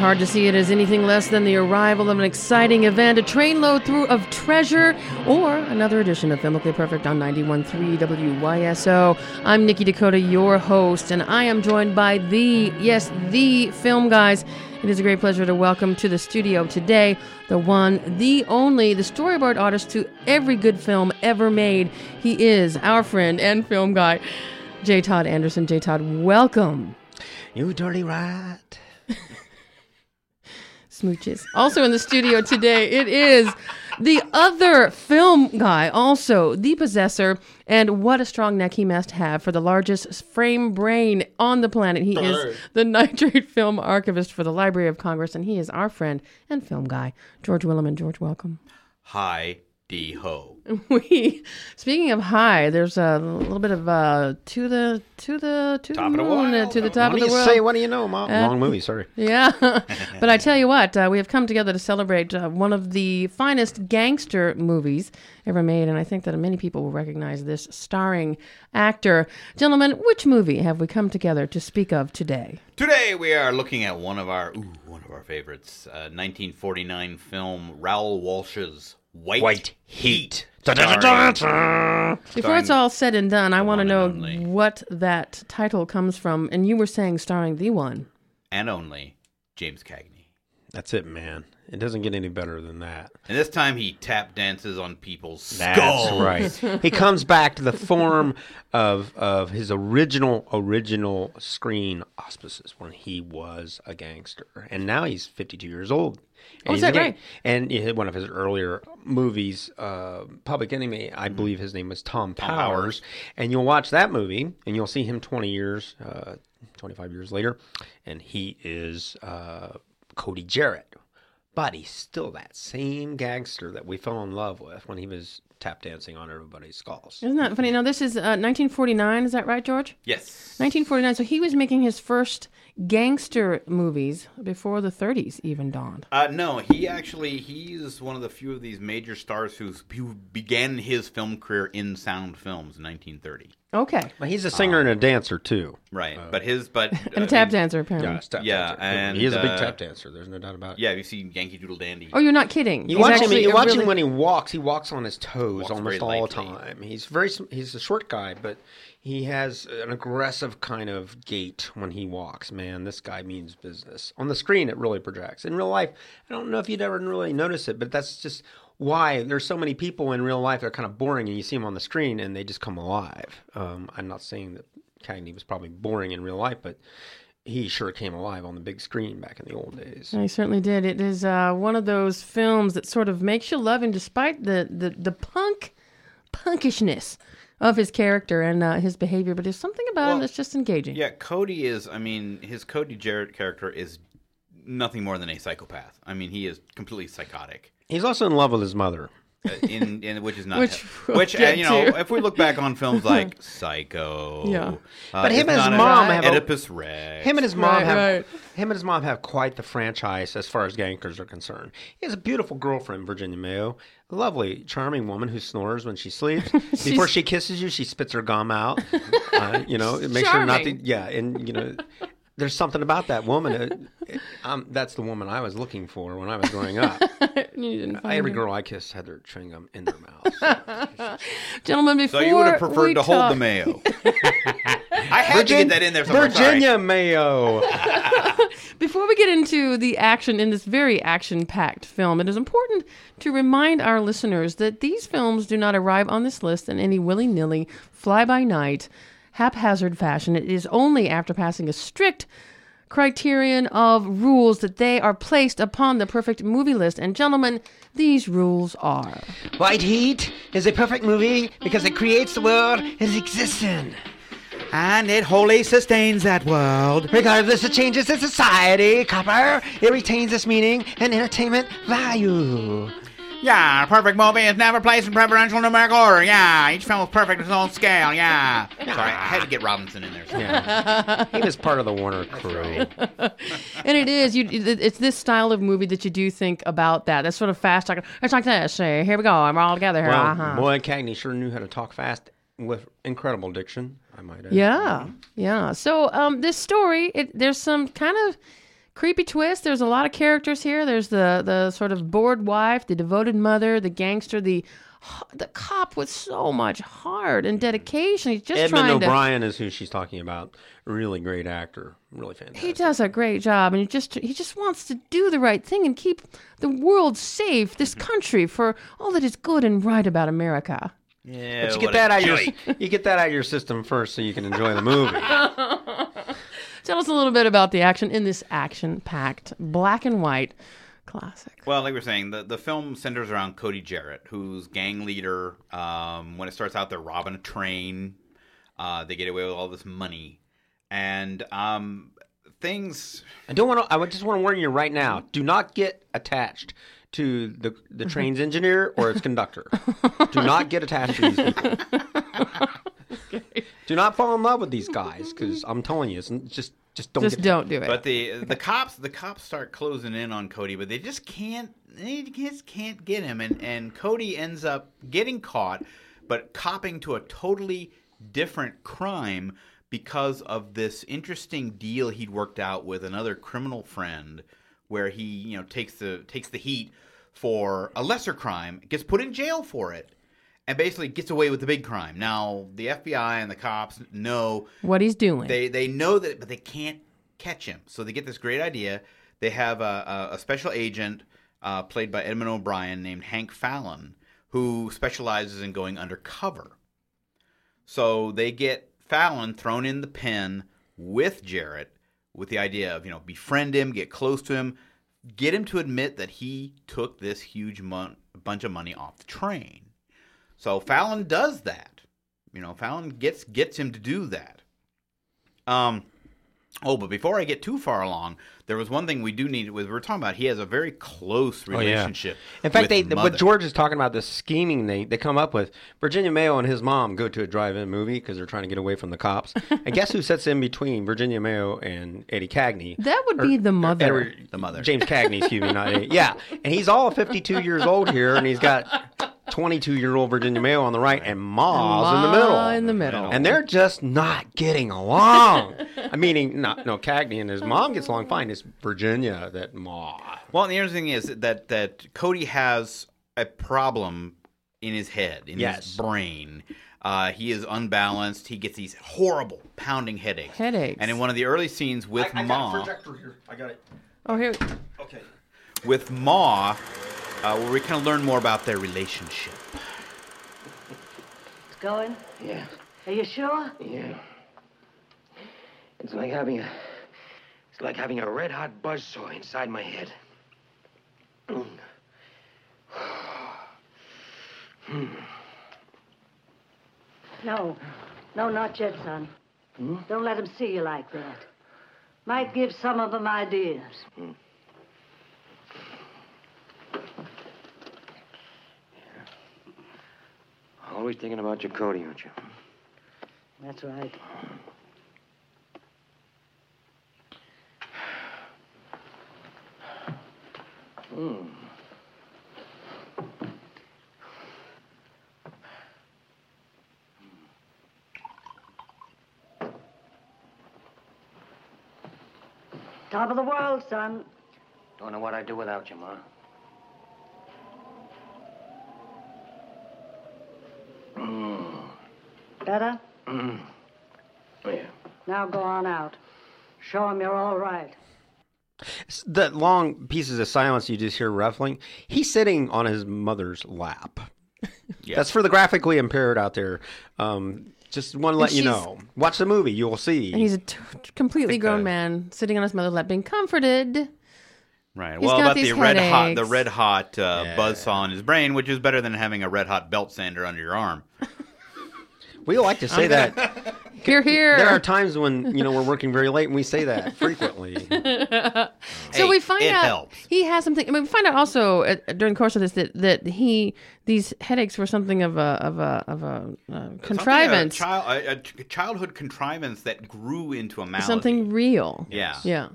Hard to see it as anything less than the arrival of an exciting event, a trainload through of treasure, or another edition of Filmically Perfect on 91.3 WYSO. I'm Nikki Dakota, your host, and I am joined by the, yes, the film guys. It is a great pleasure to welcome to the studio today the one, the only, the storyboard artist to every good film ever made. He is our friend and film guy, J. Todd Anderson. J. Todd, welcome. You dirty rat. Smooches. Also in the studio today, it is the other film guy, also the possessor, and what a strong neck he must have for the largest frame brain on the planet. He is the nitrate film archivist for the Library of Congress, and he is our friend and film guy, George Willeman. George, welcome. Hi, D ho. We speaking of high, there's a little bit of uh to the to the to Top the of the moon, uh, world. to the What top What of do the you world. say? What do you know, Mom? Uh, Wrong movie, sorry. Yeah, but I tell you what, uh, we have come together to celebrate uh, one of the finest gangster movies ever made, and I think that many people will recognize this starring actor. Gentlemen, which movie have we come together to speak of today? Today we are looking at one of our ooh, one of our favorites, uh, 1949 film Raoul Walsh's White, White Heat. Da-da-da-da-da. Before it's all said and done, I want to know what that title comes from, and you were saying starring the one. and only James Cagney. That's it, man. It doesn't get any better than that. And this time he tap dances on people's skulls. That's right. he comes back to the form of of his original original screen auspices when he was a gangster, and now he's 52 years old. And Oh, is that gang- right? And he had one of his earlier movies, uh, Public Enemy, I believe his name was Tom, Powers. Powers. And you'll watch that movie, and you'll see him 20 years, uh, 25 years later, and he is uh, Cody Jarrett. But he's still that same gangster that we fell in love with when he was tap dancing on everybody's skulls. Isn't that funny? Now, this is uh, 1949, is that right, George? Yes. 1949. So he was making his first gangster movies before the 30s even dawned. Uh, no, he actually he's one of the few of these major stars who's, who began his film career in sound films in 1930. Okay. Well, he's a singer and a dancer too. Right, but his but And a tap dancer, apparently. Yeah, a tap Yeah, dancer. and, he is a big uh, tap dancer. There's no doubt about it. Yeah, you see Yankee Doodle Dandy. Oh, you're not kidding. You He's watch him. You watch really- him when he walks. He walks on his toes Walks almost all the time. He's very. He's a short guy, but he has an aggressive kind of gait when he walks. Man, this guy means business. On the screen, it really projects. In real life, I don't know if you'd ever really notice it, but that's just why there's so many people in real life that are kind of boring, and you see them on the screen and they just come alive. Um, I'm not saying that Cagney was probably boring in real life, but he sure came alive on the big screen back in the old days. He certainly did. It is uh, one of those films that sort of makes you love him despite the, the, the punk punkishness of his character and uh, his behavior. But there's something about him that's just engaging. Yeah, Cody is. I mean, his Cody Jarrett character is nothing more than a psychopath. I mean, he is completely psychotic. He's also in love with his mother. Uh, In, in which is not Which we'll which uh, you know to. if we look back on films like Psycho, Yeah. uh, But him and his not a- mom have Oedipus Rex. Him and his mom Right, have right. him and his mom have quite the franchise as far as gangsters are concerned. He has a beautiful girlfriend, Virginia Mayo, a lovely, charming woman who snores when she sleeps. Before she kisses you, she spits her gum out. uh, you know, it makes sure not to. Yeah, and you know, there's something about that woman. Uh, it- um, that's the woman I was looking for when I was growing up. You didn't find Every him. girl I kissed had their chewing gum in their mouth. Gentlemen, before So you would have preferred to hold the mayo. I had to get that in there. So I'm sorry. Virginia Mayo. Before we get into the action in this very action packed film, it is important to remind our listeners that these films do not arrive on this list in any willy nilly, fly by night, haphazard fashion. It is only after passing a strict criterion of rules that they are placed upon the perfect movie list. And, gentlemen, these rules are. White Heat is a perfect movie because it creates the world it exists in. and it wholly sustains that world. Regardless of changes in society, copper, it retains its meaning and entertainment value. Yeah, a perfect movie is never placed in preferential numerical order. Yeah, each film is perfect in its own scale. Yeah. Sorry, I had to get Robinson in there. Yeah. he was part of the Warner crew. and it is you. It's this style of movie that you do think about that. That's sort of fast talking. It's like this. Hey, here we go. I'm all together here. Well, uh-huh. boy, Cagney sure knew how to talk fast with incredible diction. I might add. Yeah, yeah. So um, this story, it, there's some kind of creepy twist. There's a lot of characters here. There's the the sort of bored wife, the devoted mother, the gangster, the the cop with so much heart and dedication. He's just Edmond trying to. O'Brien is who she's talking about. Really great actor. Really fantastic. He does a great job, and he just he just wants to do the right thing and keep the world safe, this Mm-hmm. country, for all that is good and right about America. Yeah, But you get that out of your you get that out of your system first, so you can enjoy the movie. Tell us a little bit about the action in this action-packed black and white classic. Well, like we are saying, the, the film centers around Cody Jarrett, who's gang leader. Um, when it starts out, they're robbing a train. Uh, they get away with all this money, and um, things. I don't want to. I just want to warn you right now: do not get attached to the the train's engineer or its conductor. do not get attached to these people. Do not fall in love with these guys because I'm telling you, it's just just don't. Just get don't do it. But the the cops the cops start closing in on Cody, but they just can't they just can't get him, and and Cody ends up getting caught, but copping to a totally different crime because of this interesting deal he'd worked out with another criminal friend, where he you know takes the takes the heat for a lesser crime, gets put in jail for it. And basically gets away with the big crime. Now the FBI and the cops know what he's doing. they they know that, but they can't catch him. So they get this great idea. They have a, a, a special agent uh, played by Edmond O'Brien named Hank Fallon, who specializes in going undercover. So they get Fallon thrown in the pen with Jarrett with the idea of you know befriend him, get close to him, get him to admit that he took this huge mon- bunch of money off the train. So Fallon does that. You know, Fallon gets gets him to do that. Um, oh, but before I get too far along, there was one thing we do need. We were talking about. He has a very close relationship. Oh, yeah. relationship. In fact, with they Mother. what George is talking about, the scheming they they come up with. Virginia Mayo and his mom go to a drive-in movie because they're trying to get away from the cops. and guess who sits in between Virginia Mayo and Eddie Cagney? that would be the mother. Edward- The mother. James Cagney, excuse me, not Eddie. Yeah, and he's all 52 years old here, and he's got 22 year old Virginia Mayo on the right and Ma's in the Ma middle. in the middle. And they're just not getting along. I mean, not no Cagney and his mom gets along fine. It's Virginia that Ma. Well, the interesting thing is that that Cody has a problem in his head, in Yes. his brain. Uh, he is unbalanced. He gets these horrible pounding headaches. Headaches. And in one of the early scenes with Ma, here. I got it. oh, here. Okay. with Ma, uh, where we kind of learn more about their relationship. It's going? Yeah, Are you sure? yeah. It's like having a. It's like having a red hot buzzsaw inside my head. Mm. No. No, not yet, son. Don't let them see you like that. Might give some of them ideas. Always thinking about your Cody, aren't you? That's right. Hmm. Top of the world, son. Don't know what I'd do without you, Ma. Better? Oh, yeah. Now go on out. Show him you're all right. The long pieces of silence you just hear ruffling. He's sitting on his mother's lap. Yeah. That's for the graphically impaired out there. Um, just want to let you know. Watch the movie. You will see. And he's a t- completely think, grown man sitting on his mother's lap, being comforted. Right. He's well, got about these the red hot, the headaches. red hot uh, Yeah. buzzsaw in his brain, which is better than having a red hot belt sander under your arm. We like to say that. Here, here. There are times when you know we're working very late, and we say that frequently. So Hey, we find it out helps. he has something. I mean, we find out also uh, during the course of this that, that he these headaches were something of a of a of a uh, Something, contrivance, a, child, a, a childhood contrivance that grew into a malady. something real. Yeah. Yeah.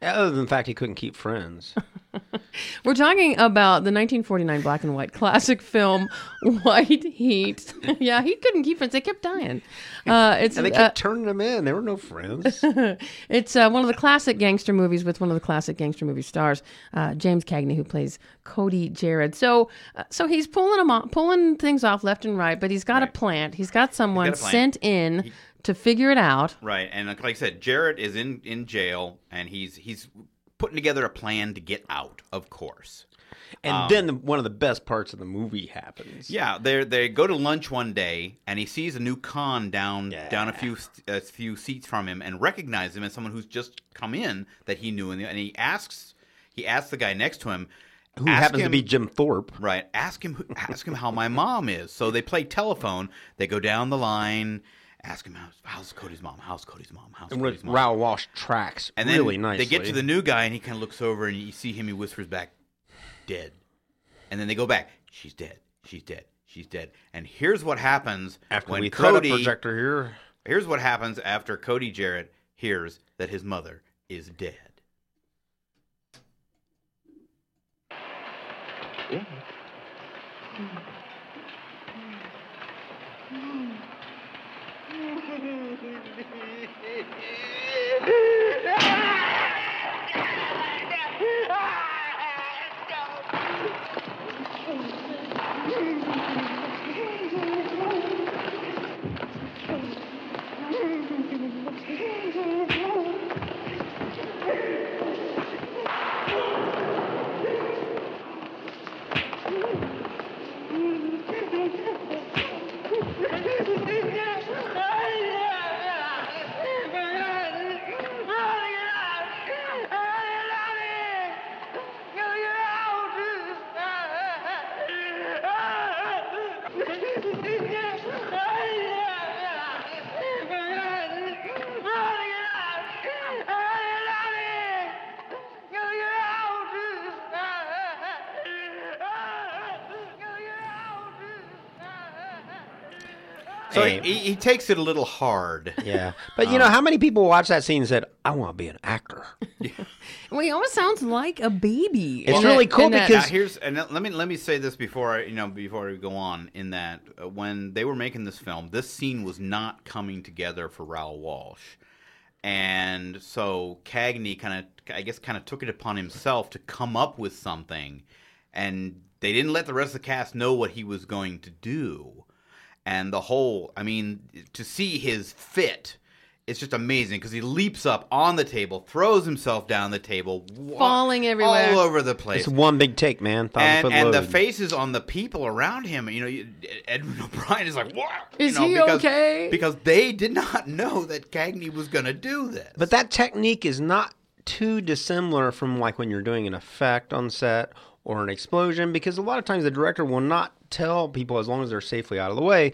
Other than the fact he couldn't keep friends. We're talking about the 1949 black and white classic film White Heat. yeah, he couldn't keep friends. They kept dying. Uh, it's And they uh, kept turning them in. They were no friends. It's uh, one of the classic gangster movies with one of the classic gangster movie stars, uh, James Cagney, who plays Cody Jarrett. So, uh, so he's pulling them off, pulling things off left and right, but he's got a plant. He's got someone got a plan. sent in to figure it out. Right, and like I said, Jarrett is in in jail, and he's he's putting together a plan to get out. Of course. And um, then the, one of the best parts of the movie happens. Yeah, they they go to lunch one day, and he sees a new con down down a few a few seats from him, and recognizes him as someone who's just come in that he knew, and he asks he asks the guy next to him, Who ask happens to be Jim Thorpe. Right. Ask him. Ask him how my mom is. So they play telephone. They go down the line. Ask him how's, how's Cody's mom. How's Cody's mom. How's And Cody's mom. Raoul Walsh tracks and then really nicely. they get to the new guy, and he kind of looks over, and you see him. He whispers back, "Dead." And then they go back. She's dead. She's dead. She's dead. And here's what happens After when we thread a Cody. projector here. Here's what happens after Cody Jarrett hears that his mother is dead. So he, he takes it a little hard. Yeah. But you know, how many people watch that scene and said, I want to be an actor? Well, he almost sounds like a baby. It's in really that- cool in that- Now, because- here's and let me let me say this before I, you know before we go on. In that uh, when they were making this film, this scene was not coming together for Raoul Walsh, and so Cagney kind of I guess kind of took it upon himself to come up with something, and they didn't let the rest of the cast know what he was going to do, and the whole I mean to see his fit. It's just amazing because he leaps up on the table, throws himself down the table, wa- Falling everywhere. all over the place it's one big take, man. Thousand and, and the faces on the people around him, you know, you- Edmond O'Brien is like, "What? Is you know, he because, okay? Because they did not know that Cagney was going to do this. But that technique is not too dissimilar from like when you're doing an effect on set or an explosion, because a lot of times the director will not tell people as long as they're safely out of the way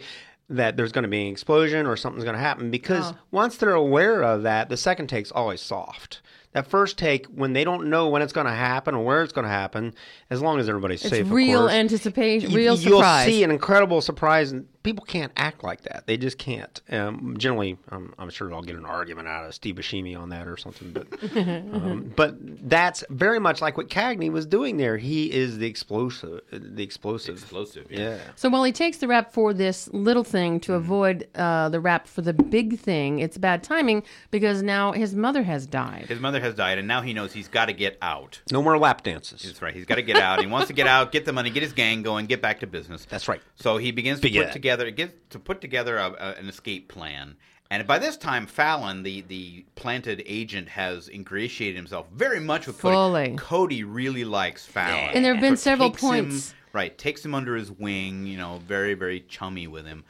that there's going to be an explosion or something's going to happen because Oh. once they're aware of that the second take's always soft that first take when they don't know when it's going to happen or where it's going to happen as long as everybody's It's safe real course, anticipation, you- real you'll see an incredible surprise, people can't act like that. They just can't. Um, generally, um, I'm sure I'll get an argument out of Steve Buscemi on that or something. But um, but that's very much like what Cagney was doing there. He is the explosive, the explosive, Explosive, yeah. Yeah. So while he takes the rap for this little thing to avoid uh, the rap for the big thing, it's bad timing because now his mother has died. His mother has died, and now he knows he's got to get out. No more lap dances. That's right. He's got to get out. He wants to get out, get the money, get his gang going, get back to business. That's right. So he begins to Big put ad. Together get to put together a, a, an escape plan. And by this time, Fallon, the, the planted agent, has ingratiated himself very much with Fully. Cody. Cody really likes Fallon, And there have been So several takes him- points. right, takes him under his wing. You know, very very chummy with him.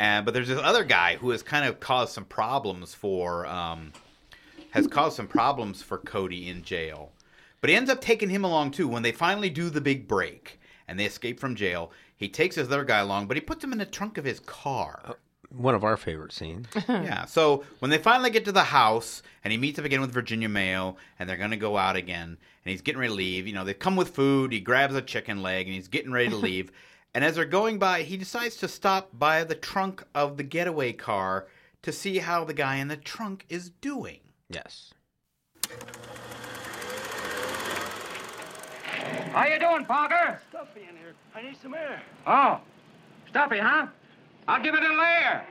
Uh, but there's this other guy who has kind of caused some problems for um, has caused some problems for Cody in jail. But he ends up taking him along too when they finally do the big break and they escape from jail. He takes his other guy along, but he puts him in the trunk of his car. Uh, one of our favorite scenes. yeah. So when they finally get to the house and he meets up again with Virginia Mayo and they're going to go out again and he's getting ready to leave, you know, they come with food, he grabs a chicken leg and he's getting ready to leave. and as they're going by, he decides to stop by the trunk of the getaway car to see how the guy in the trunk is doing. yes. How you doing, Parker? Stuffy in here. I need some air. Oh, stuffy, huh? I'll give it a layer.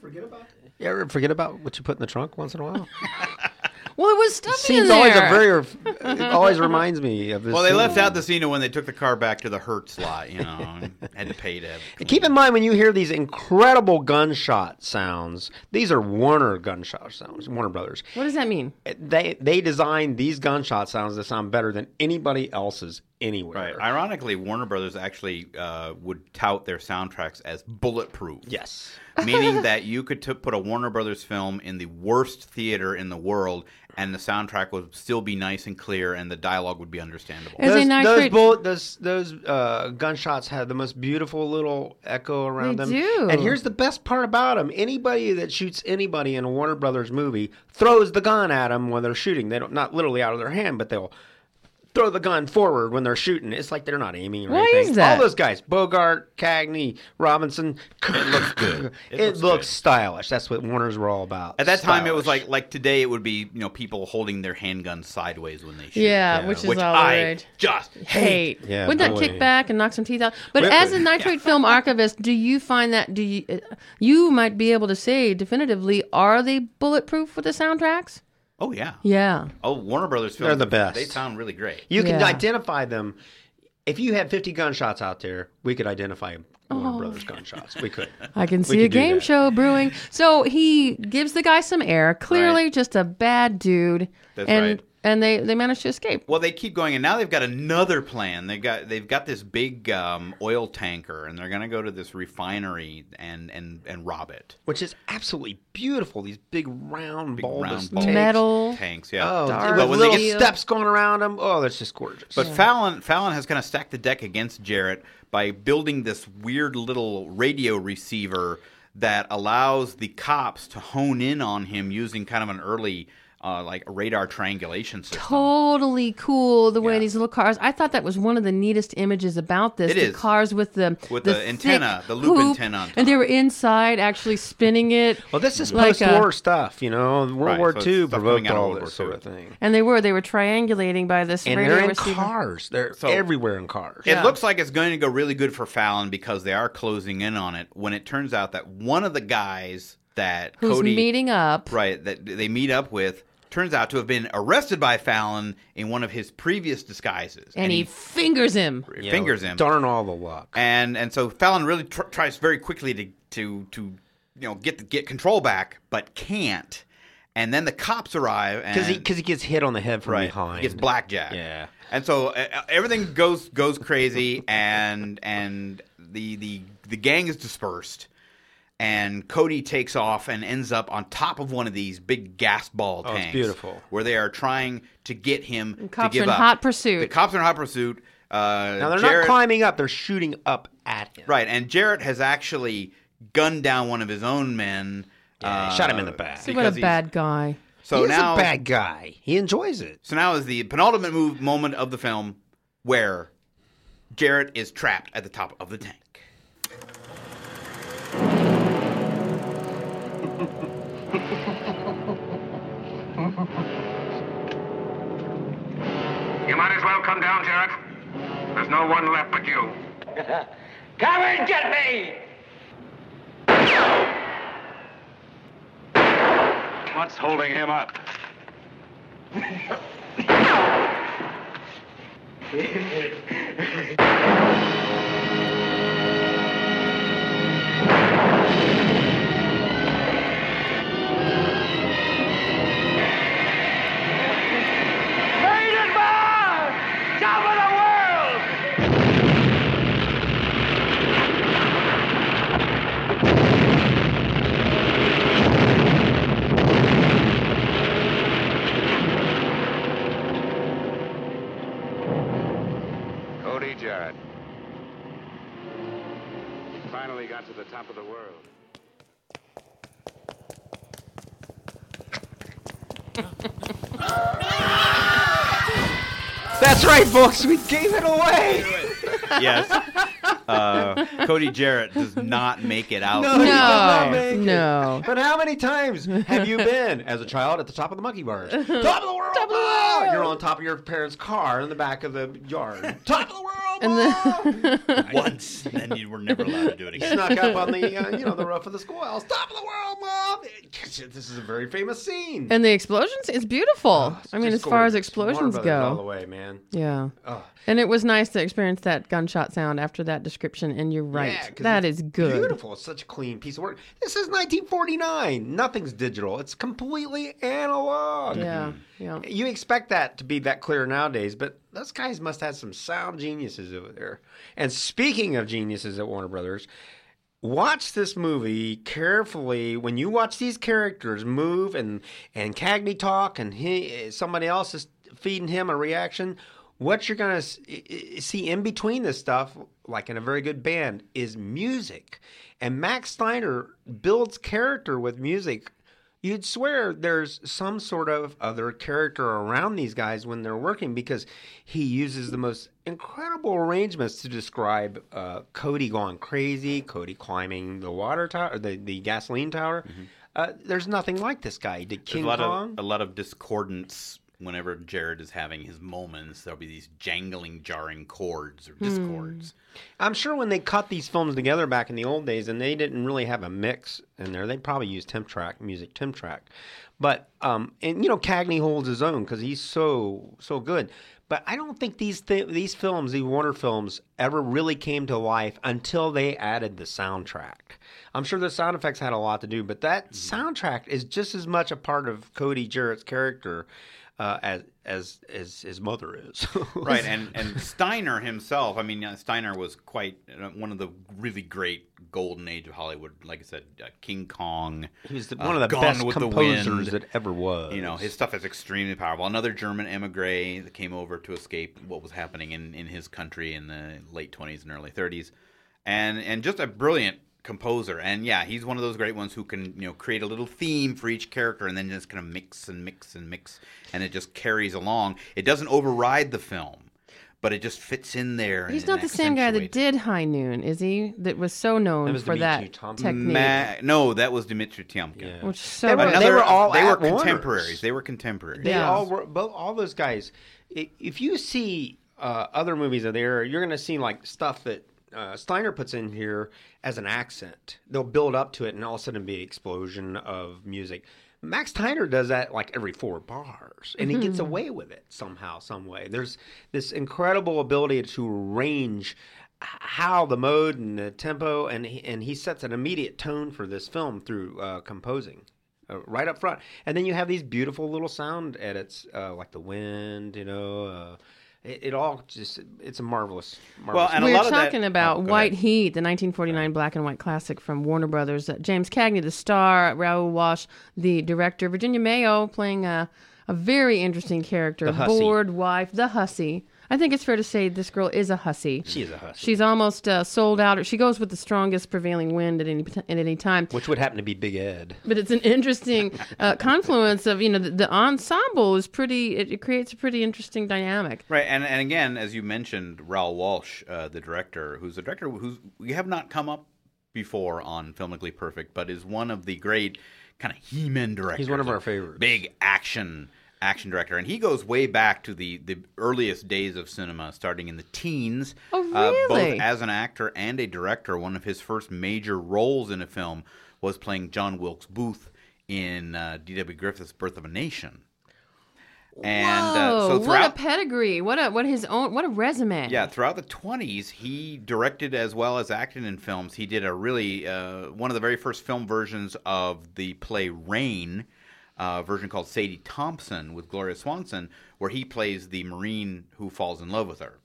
Forget about. You ever forget about what you put in the trunk once in a while? Well, it was stuffy Seems in always a very. It always reminds me of this. Well, they left out the scene of when they took the car back to the Hertz lot, you know, and had to pay to. Keep in mind when you hear these incredible gunshot sounds, these are Warner gunshot sounds, Warner Brothers. what does that mean? They they designed these gunshot sounds to sound better than anybody else's anywhere. Right. Ironically, Warner Brothers actually uh, would tout their soundtracks as bulletproof. Yes. meaning that you could t- put a Warner Brothers film in the worst theater in the world, and the soundtrack would still be nice and clear, and the dialogue would be understandable. As a those, those, nitrate- bullet, those those uh, gunshots have the most beautiful little echo around They them. do. And here's the best part about them: anybody that shoots anybody in a Warner Brothers movie throws the gun at them when they're shooting. They don't not literally out of their hand, but they'll throw the gun forward when they're shooting. It's like they're not aiming or Why anything. is that? All those guys: Bogart, Cagney, Robinson. It looks good. It, It looks looks, good. stylish. That's what Warners were all about. At that time, it was like like today. It would be you know people holding their handguns sideways when they shoot. Yeah, Yeah, which is which all I right. just Hate. Yeah, Wouldn't that boy. kick back and knock some teeth out? But Whip as a nitrate film archivist, do you find that do you uh, you might be able to say definitively are they bulletproof with the soundtracks? Oh yeah. Yeah. Oh, Warner Brothers films. They're the best. They sound really great. You can Yeah. identify them. If you had 50 gunshots out there, we could identify Warner Oh. Brothers gunshots. We could. I can see a could do game that. show brewing. So he gives the guy some air. Clearly, Right. just a bad dude. That's and right. And they they manage to escape. Well, they keep going, and now they've got another plan. They've got they've got this big um, oil tanker, and they're going to go to this refinery and and and rob it. Which is absolutely beautiful. These big round Big bulbous round tanks. Metal. Tanks, yeah. Oh, Dark with But when they little get- steps going around them. Oh, that's just gorgeous. But Fallon Fallon has kind of stacked the deck against Jarrett by building this weird little radio receiver that allows the cops to hone in on him using kind of an early uh, like radar triangulation system. Totally cool the way Yeah. these little cars. I thought that was one of the neatest images about this. It the is. cars with the With the the antenna, the loop hoop, antenna on and they were inside actually spinning it. well, this is like post-war stuff, you know. World Right, War so II provoked all this sort of thing. And they were they were triangulating by this And radio they're in receiver. cars. They're So- everywhere in cars. It Yeah. looks like it's going to go really good for Fallon because they are closing in on it. When it turns out that one of the guys that Who's Cody meeting up? right that they meet up with turns out to have been arrested by Fallon in one of his previous disguises, And he fingers him. You know, fingers him. Darn all the luck. and and so Fallon really tr- tries very quickly to to to you know get the, get control back, but can't. And then the cops arrive Because he, cause he gets hit on the head from right behind. he gets blackjack. Yeah. and so uh, everything goes goes crazy, and and the the the gang is dispersed. And Cody takes off and ends up on top of one of these big gas ball Oh, it's tanks. beautiful. Where they are trying to get him And cops to give are in up. hot pursuit. The cops are in hot pursuit. Uh, Now, they're Jarrett- not climbing up. They're shooting up at him. Right, and Jarrett has actually gunned down one of his own men. Yeah, he shot him in the back. See what a he's- bad guy. So He's now, a bad guy. He enjoys it. so now is the penultimate move moment of the film where Jarrett is trapped at the top of the tank. You might as well come down, Jarrett. There's no one left but you. Come and get me! What's holding him up? the top of the world. That's right, folks. We gave it away. yes. Uh, Cody Jarrett does not make it out. No, he did not No, make it. no. But how many times have you been as a child at the top of the monkey bars? top of the world! Top of the world! You're on top of your parents' car in the back of the yard. top of the world! And then, Once, and then you were never allowed to do it again. Snuck up on the uh, you know the roof of the schoolhouse. Top of the world, mom! This is a very famous scene. and the explosions, it's beautiful. Oh, it's I mean, as far as explosions Brothers all the go. way, man. Yeah. Oh. And it was nice to experience that gunshot sound after that description. And you're right. Yeah, that is good. Beautiful. It's such a clean piece of work. This is 1949. Nothing's digital. It's completely analog. Yeah. Mm-hmm. Yeah. You expect that to be that clear nowadays, but those guys must have some sound geniuses over there. And speaking of geniuses at Warner Brothers, watch this movie carefully. When you watch these characters move and and Cagney talk, and he somebody else is feeding him a reaction. What you're i- i- see in between this stuff, like in a very good band, is music. And Max Steiner builds character with music you'd swear there's some sort of other character around these guys when they're working because he uses the most incredible arrangements to describe uh, Cody going crazy, Cody climbing the water tower, the, the gasoline tower. Uh, there's nothing like this guy. He did There's King a lot Kong. of a lot of discordance whenever Jarrett is having his moments. There'll be these jangling, jarring chords or discords. I'm sure when they cut these films together back in the old days, and they didn't really have a mix in there, they probably used Temp Track music, Temp Track. But um, and you know, Cagney holds his own because he's so so good. But I don't think these th- these films, these Warner films, ever really came to life until they added the soundtrack. I'm sure the sound effects had a lot to do, but that soundtrack is just as much a part of Cody Jarrett's character uh, as as as his mother is. Right, and and Steiner himself. I mean, Steiner was quite uh, one of the really great golden age of Hollywood. Like I said, uh, King Kong. He was the, uh, one of the best the composers Wind. that ever was. You know, his stuff is extremely powerful. Another German emigre that came over to escape what was happening in, in his country in the late 20s and early 30s. And and just a brilliant composer. And yeah, he's one of those great ones who can, you know, create a little theme for each character and then just kind of mix and mix and mix and it just carries along. It doesn't override the film, but it just fits in there. He's and not the same guy that did High Noon, is he? That was so known That was for Dimitri that Thompson. technique. Ma- no, that was Dmitry Tiomkin. Yeah. which is so They were- good. they were all they were at Warner's. contemporaries. They were contemporaries. They Yeah. all were, both all those guys. If you see uh, other movies of there, you're going to see like stuff that uh, Steiner puts in here as an accent. They'll build up to it, and all of a sudden be an explosion of music. Max Steiner does that like every four bars, and he gets away with it somehow, some way. There's this incredible ability to arrange how the mode and the tempo, and he, and he sets an immediate tone for this film through uh, composing uh, right up front. And then you have these beautiful little sound edits, uh, like the wind, you know. It, it all just, it's a marvelous, marvelous and a we lot were of that- talking about oh, White ahead. Heat, the 1949 black and white classic from Warner Brothers. Uh, James Cagney, the star, Raoul Walsh, the director, Virginia Mayo playing a, a very interesting character, The hussy. bored wife, the hussy. I think it's fair to say this girl is a hussy. She is a hussy. She's almost uh, sold out. She goes with the strongest prevailing wind at any at any time. which would happen to be Big Ed. But it's an interesting uh, confluence of you know the, the ensemble is pretty. It, it creates a pretty interesting dynamic. Right, and, and again, as you mentioned, Raoul Walsh, uh, the director, who's a director who's we have not come up before on Filmically Perfect, but is one of the great kind of He-Man directors. He's one of our a favorites. Big action action director, and he goes way back to the the earliest days of cinema, starting in the teens. Oh, Uh, really? both as an actor and a director, one of his first major roles in a film was playing John Wilkes Booth in uh, D.W. Griffith's Birth of a Nation. And uh, Whoa, so what a pedigree! What a what his own what a resume! yeah, throughout the 20s, he directed as well as acted in films. He did a really, uh, one of the very first film versions of the play Rain, uh, version called Sadie Thompson with Gloria Swanson, where he plays the Marine who falls in love with her.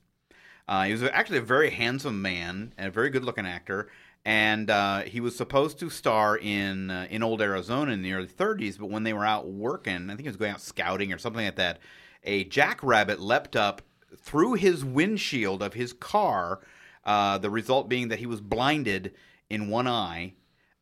Uh, he was actually a very handsome man and a very good looking actor. And uh, he was supposed to star in uh, in Old Arizona in the early 30s, but when they were out working, I think he was going out scouting or something like that, a jackrabbit leapt up through his windshield of his car. Uh, the result being that he was blinded in one eye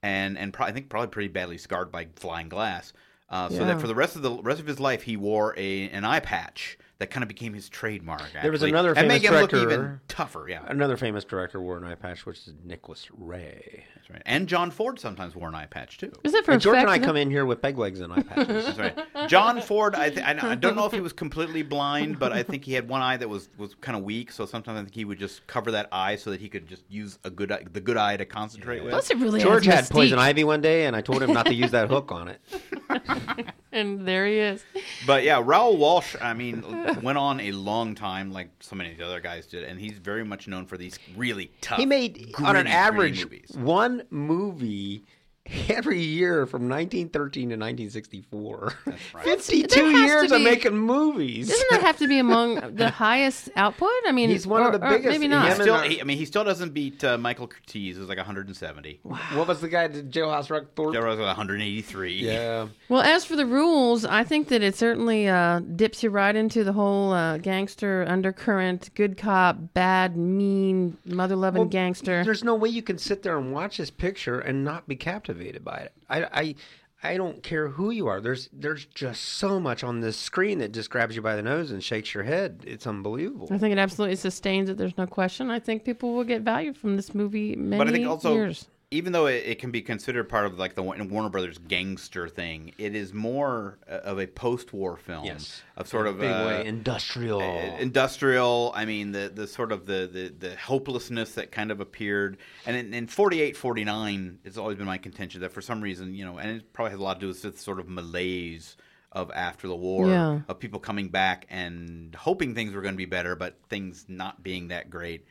and and pro- I think probably pretty badly scarred by flying glass. Uh, so Yeah. that for the rest of the rest of his life, he wore a an eye patch that kind of became his trademark. There was another and make famous him look director- even tougher. Yeah, Another famous director wore an eye patch, which is Nicholas Ray. that's right. And John Ford sometimes wore an eye patch too. Is it for And George and I come in here with peg legs and eye patches. That's right. John Ford. I, th- I I don't know if he was completely blind, but I think he had one eye that was, was kind of weak. So sometimes I think he would just cover that eye so that he could just use a good eye, the good eye to concentrate with. Plus, it really George adds had poison ivy one day, and I told him not to use that hook on it. And there he is. But yeah, Raoul Walsh. I mean, went on a long time, like so many of the other guys did, and he's very much known for these really tough. He made, on an average, movies. one movie every year from 1913 to 1964. right. 52 years to of making movies. Doesn't that have to be among the highest output? I mean, He's one of the biggest- Maybe he not. Still, he, I mean, he still doesn't beat uh, Michael Curtiz, who's like 170. What was the guy that Jailhouse Rock Thorpe? Joe Rose was 183. Yeah. Well, as for the rules, I think that it certainly uh, dips you right into the whole uh, gangster undercurrent, good cop, bad, mean, mother loving Well, gangster. There's no way you can sit there and watch this picture and not be captivated by it. I, I, I don't care who you are. There's there's just so much on this screen that just grabs you by the nose and shakes your head. It's unbelievable. I think it absolutely sustains it. There's no question. I think people will get value from this movie many but I think also, years. Even though it, it can be considered part of like the Warner Brothers gangster thing, it is more uh, of a post-war film. Yes. of sort of Big uh, way industrial. uh, industrial. I mean, the the sort of the, the, the hopelessness that kind of appeared, and in, in 48, 49, it's always been my contention that for some reason, you know, and it probably has a lot to do with this sort of malaise of after the war, Yeah. of people coming back and hoping things were going to be better, but things not being that great.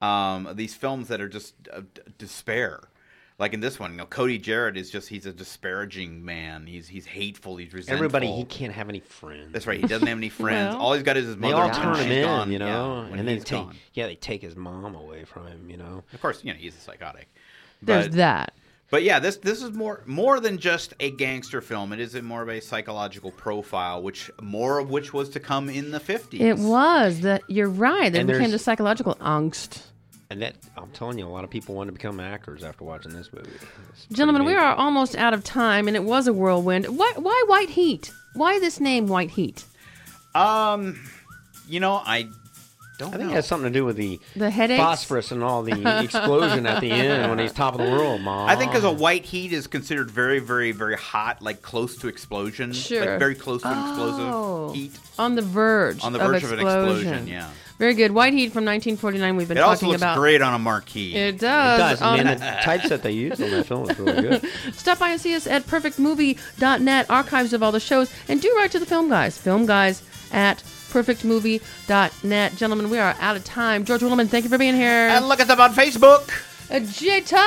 Um, these films that are just uh, d- despair. Like in this one, you know, Cody Jarrett is just—he's a disparaging man. He's he's hateful. He's resentful. Everybody, he can't have any friends. That's right. He doesn't have any friends. Well, all he's got is his mother. They all turn him in, gone. you know, Yeah, and then take gone. yeah, they take his mom away from him, you know. Of course, you know he's a psychotic. There's But, that. but yeah, this this is more more than just a gangster film. It is a more of a psychological profile, which more of which was to come in the fifties. It was that you're right. There And became there's- the psychological angst. And that I'm telling you, a lot of people want to become actors after watching this movie. It's Gentlemen, we are almost out of time, and it was a whirlwind. Why, why White Heat? Why this name, White Heat? Um, you know, I don't I think know. it has something to do with the The headaches? phosphorus and all the explosion at the end when he's top of the world, mom. I think because a white heat is considered very, very, very hot, like close to explosion, Sure. like very close to an Oh. explosive heat. On the verge. On the verge of, of an explosion. explosion, yeah. Very good. White Heat from 1949. We've been It also talking looks about. great on a marquee. It does. it does. does. Um, Man, the typeset they used on that film is really good. Stop by and see us at perfectmovie.net, archives of all the shows, and do write to the film guys. Film guys at perfectmovie.net. Gentlemen, we are out of time. George Willeman, thank you for being here. and look us up on Facebook. J Time.